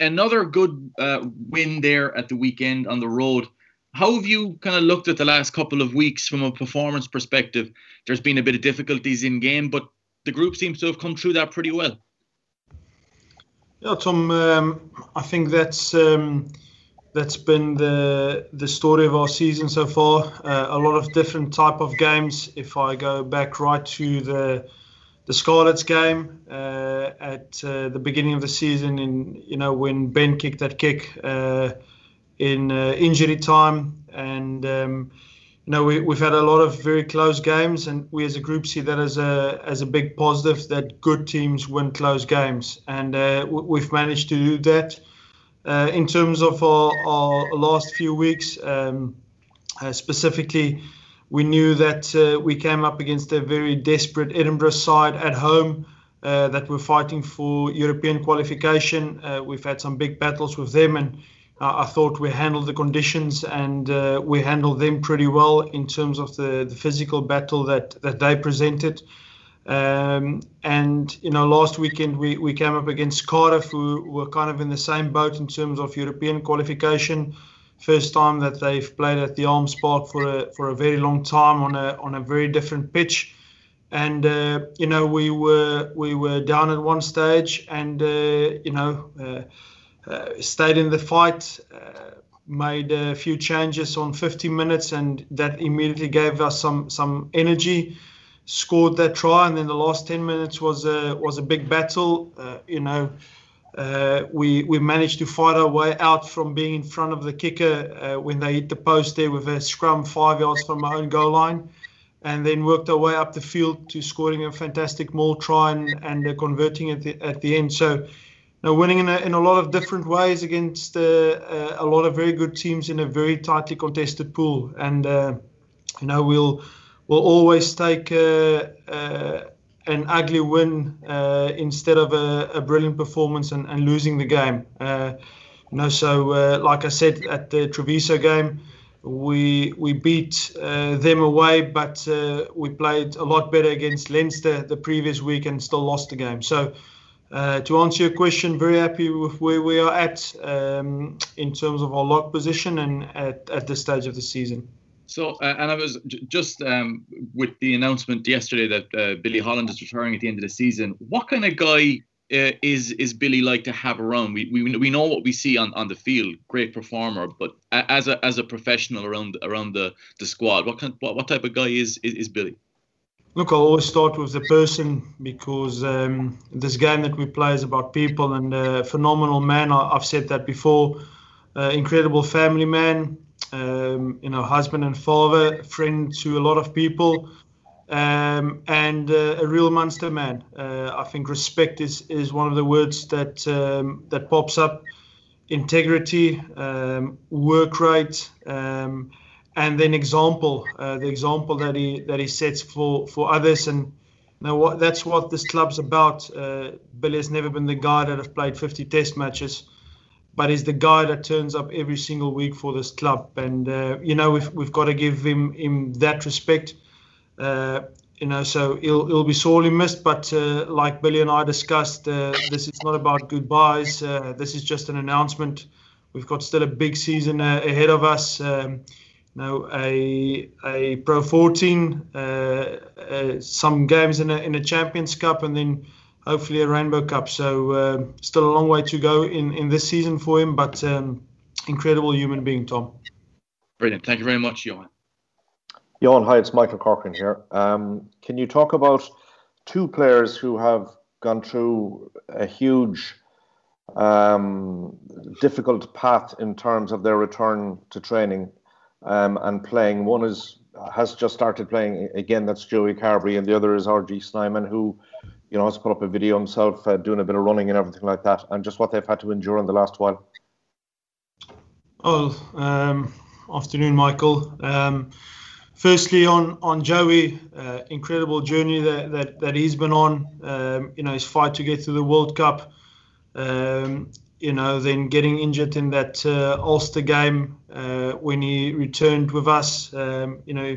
another good uh, win there at the weekend on the road. How have you kind of looked at the last couple of weeks from a performance perspective? There's been a bit of difficulties in game, but the group seems to have come through that pretty well. Yeah, Tom. Um, I think that's um, that's been the the story of our season so far. Uh, a lot of different type of games. If I go back right to the the Scarlets game uh, at uh, the beginning of the season, in you know when Ben kicked that kick uh, in uh, injury time, and um, you know we, we've had a lot of very close games, and we as a group see that as a as a big positive that good teams win close games, and uh, we've managed to do that. Uh, in terms of our, our last few weeks, um, specifically we knew that uh, we came up against a very desperate Edinburgh side at home uh, that were fighting for European qualification. Uh, we've had some big battles with them, and I thought we handled the conditions and uh, we handled them pretty well in terms of the, the physical battle that, that they presented. Um, and you know, last weekend we, we came up against Cardiff, who were kind of in the same boat in terms of European qualification first time that they've played at the Arms Park for a for a very long time on a on a very different pitch. And uh, you know we were we were down at one stage, and uh, you know uh, uh stayed in the fight, made a few changes on 50 minutes, and that immediately gave us some some energy. Scored that try, and then the last 10 minutes was a was a big battle. Uh, you know, uh, we we managed to fight our way out from being in front of the kicker uh, when they hit the post there with a scrum five yards from our own goal line, and then worked our way up the field to scoring a fantastic maul try and, and uh, converting at the at the end. So, you know, winning in a, in a lot of different ways against uh, uh, a lot of very good teams in a very tightly contested pool, and you know we'll we'll always take an ugly win uh, instead of a, a, brilliant performance and, and losing the game. Uh, you know, so uh, like I said at the Treviso game, we we beat uh, them away, but uh, we played a lot better against Leinster the previous week and still lost the game. So. Uh, to answer your question, very happy with where we are at um, in terms of our lock position and at, at this stage of the season. So, uh, and I was j- just um, with the announcement yesterday that uh, Billy Holland is retiring at the end of the season. What kind of guy uh, is is Billy like to have around? We, we we know what we see on, on the field, great performer, but as a as a professional around around the, the squad, what kind what, what type of guy is, is, is Billy? Look, I always start with the person because um, this game that we play is about people and a phenomenal man. I, have said that before. Uh, incredible family man, um, you know, husband and father, friend to a lot of people, um, and uh, a real Munster man. Uh, I think respect is, is one of the words that um, that pops up. Integrity, um, work rate, um, and then example. Uh, the example that he that he sets for for others, and now what that's what this club's about. Uh, Billy has never been the guy that have played 50 Test matches but he's the guy that turns up every single week for this club. And uh, you know we've we've got to give him him that respect. Uh, you know, so he'll he'll be sorely missed. But uh, like Billy and I discussed, uh, this is not about goodbyes. Uh, this is just an announcement. We've got still a big season uh, ahead of us. Um, you know, a a Pro 14, some games in a in a Champions Cup, and then hopefully a Rainbow Cup. So uh, still a long way to go in, in this season for him, but um, incredible human being, Tom. Brilliant. Thank you very much, Johan. Johan, hi, it's Michael Corcoran here. Um, can you talk about two players who have gone through a huge, um, difficult path in terms of their return to training um, and playing? One is has just started playing again. That's Joey Carbery, and the other is RG Snyman, who you know, has put up a video himself uh, doing a bit of running and everything like that, and just what they've had to endure in the last while. Oh, um, afternoon, Michael. Um, firstly, on on Joey, uh, incredible journey that, that that he's been on. Um, you know, his fight to get to the World Cup. Um, you know, then getting injured in that uh, Ulster game uh, when he returned with us. Um, you know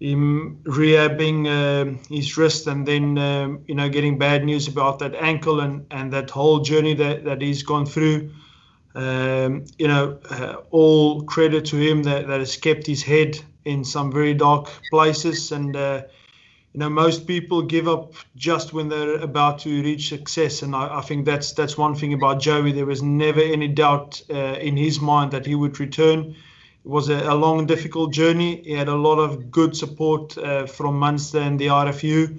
him rehabbing uh, his wrist and then um, you know getting bad news about that ankle and and that whole journey that that he's gone through. Um, you know, uh, all credit to him that, that has kept his head in some very dark places. And uh, you know most people give up just when they're about to reach success. And I, I, think that's that's one thing about Joey. There was never any doubt uh, in his mind that he would return it was a, a long difficult journey he had a lot of good support uh, from Munster and the IRFU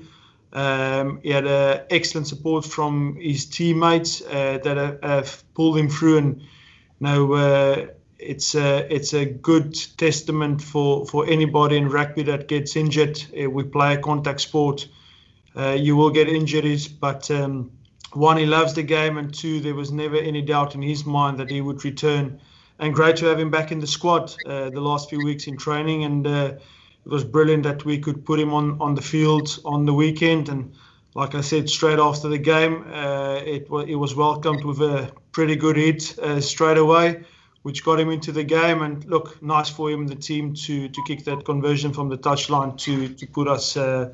um, he had uh, excellent support from his teammates uh, that have, have, pulled him through and now uh, it's a it's a good testament for for anybody in rugby that gets injured. Uh, we play a contact sport. Uh, you will get injuries, but um, one, he loves the game, and two, there was never any doubt in his mind that he would return. And great to have him back in the squad uh, the last few weeks in training, and uh, it was brilliant that we could put him on on the field on the weekend. And like I said, straight after the game, uh, it was it was welcomed with a pretty good hit uh, straight away which got him into the game. And look, nice for him, the team, to to kick that conversion from the touchline to to put us uh,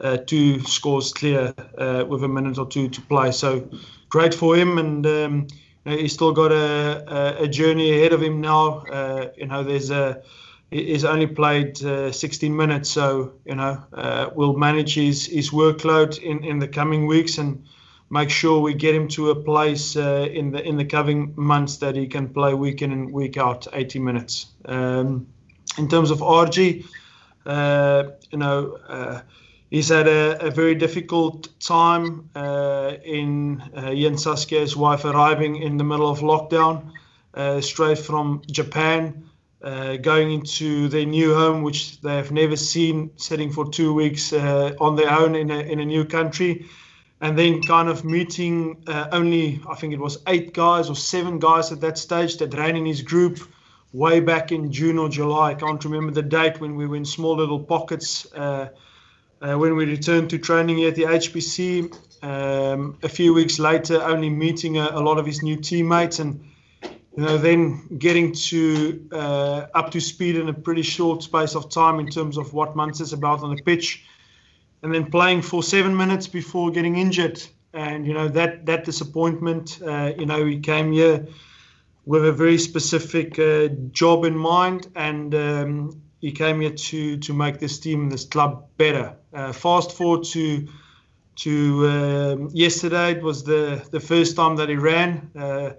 uh, two scores clear uh, with a minute or two to play. So great for him, and um, you know, he's still got a, a, a, journey ahead of him now. Uh, you know, there's a he's only played uh, 16 minutes, so you know uh, we'll manage his his workload in in the coming weeks and make sure we get him to a place uh, in the in the coming months that he can play week in and week out 80 minutes. Um, in terms of RG, uh, you know, uh, he's had a, a, very difficult time uh, in uh, Yen Saskia's wife arriving in the middle of lockdown, uh, straight from Japan. Uh, going into their new home, which they have never seen, sitting for two weeks on their own in a, in a new country and then kind of meeting uh, only I think it was eight guys or seven guys at that stage that ran in his group way back in June or July. I can't remember the date when we were in small little pockets. Uh, when we returned to training at the HPC, um, a few weeks later, only meeting a, a, lot of his new teammates and you know then getting to uh, up to speed in a pretty short space of time in terms of what Munster's about on the pitch and then playing for seven minutes before getting injured. And you know that that disappointment. Uh, you know he came here with a very specific uh, job in mind, and um, he came here to to make this team, this club better. Uh, fast forward to to um, yesterday, it was the the first time that he ran. Uh,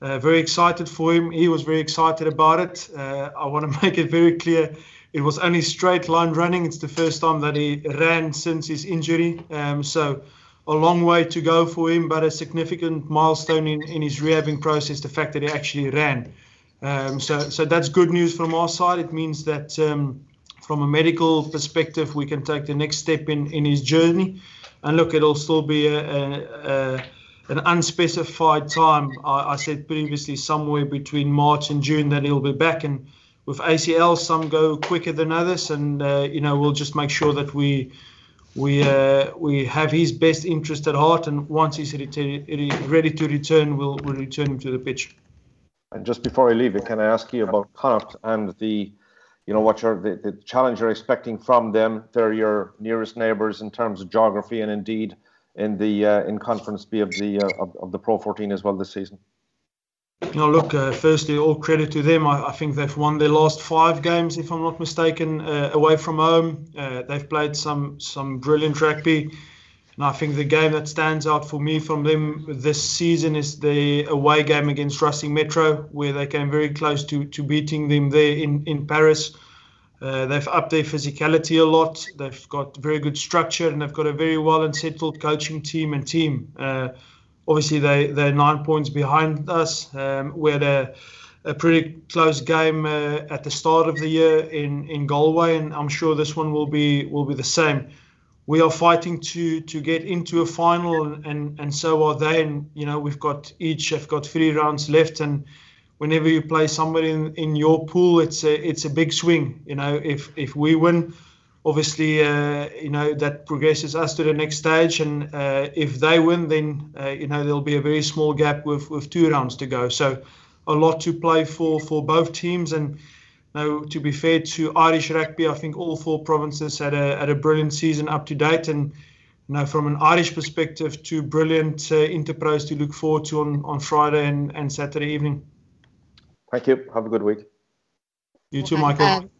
uh, very excited for him. He was very excited about it. Uh, I want to make it very clear it was only straight line running. It's the first time that he ran since his injury. Um, so a long way to go for him, but a significant milestone in, in his rehabbing process, the fact that he actually ran. Um, so, so that's good news from our side. It means that um, from a medical perspective, we can take the next step in, in his journey. And look, it'll still be a, a, a an unspecified time. I, I, said previously somewhere between March and June that he'll be back. And with ACL, some go quicker than others, and uh, you know we'll just make sure that we we uh, we have his best interest at heart, and once he's ready to return, we'll, we'll return him to the pitch. And just before I leave it, can I ask you about Connacht and the, you know, what you're the, the challenge you're expecting from them? They're your nearest neighbours in terms of geography, and indeed in the uh, in Conference B of the uh, of, of the Pro 14 as well this season. No, look, uh, firstly, all credit to them. I, I, think they've won their last five games, if I'm not mistaken, uh, away from home. Uh, they've played some some brilliant rugby. And I think the game that stands out for me from them this season is the away game against Racing Metro, where they came very close to, to beating them there in, in Paris. Uh, they've upped their physicality a lot. They've got very good structure and they've got a very well and settled coaching team and team. Uh, obviously they they're nine points behind us. Um, we had a, a pretty close game uh, at the start of the year in in Galway, and I'm sure this one will be will be the same. We are fighting to to get into a final, and and, so are they. And you know we've got each have got three rounds left, and whenever you play somebody in, in your pool, it's a it's a big swing. You know if if we win obviously, uh, you know, that progresses us to the next stage. And uh, if they win, then, uh, you know, there'll be a very small gap with, with two rounds to go. So a lot to play for for both teams. And Now, to be fair to Irish rugby, I think all four provinces had a had a brilliant season up to date, and you know, from an Irish perspective, two brilliant uh, interpros to look forward to on, on Friday and, and Saturday evening. Thank you. Have a good week. You too, Michael. Um,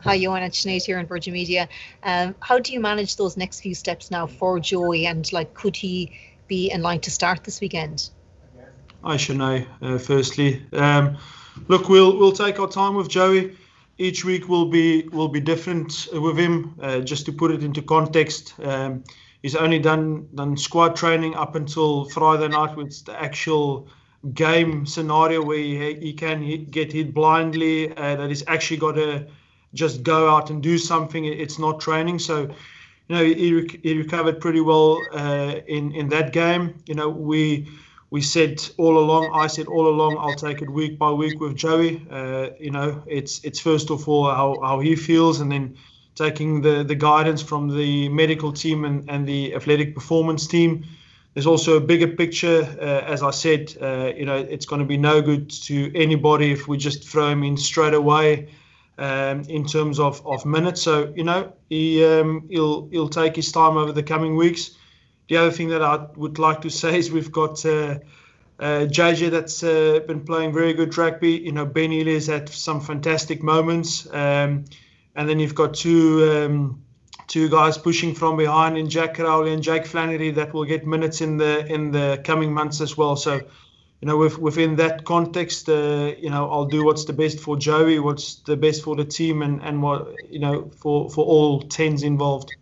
hi, Johan and Sinead here on Virgin Media. Um, how do you manage those next few steps now for Joey? And like, could he be in line to start this weekend? Hi, Sinead. Uh, firstly, um, look, we'll we'll take our time with Joey. Each week will be will be different with him. Uh, just to put it into context, um, he's only done done squad training up until Friday night, with the actual game scenario where he, he can hit, get hit blindly, uh, that he's actually got to just go out and do something. It's not training. So, you know, he, he recovered pretty well uh, in in that game. You know, we we said all along. I said all along. I'll take it week by week with Joey. Uh, you know, it's it's first of all how, how he feels, and then taking the the guidance from the medical team and and the athletic performance team there's also a bigger picture. Uh, as I said, uh, you know, it's going to be no good to anybody if we just throw him in straight away um, in terms of, of minutes. So, you know, he, um, he'll, he'll take his time over the coming weeks. The other thing that I would like to say is we've got uh, uh, JJ that's uh, been playing very good rugby. You know, Ben Healy had some fantastic moments. Um, and then you've got two um, two guys pushing from behind in Jack Crowley and Jake Flannery that will get minutes in the in the coming months as well. So, you know, with, within that context, uh, you know, I'll do what's the best for Joey, what's the best for the team, and and what you know for for all tens involved.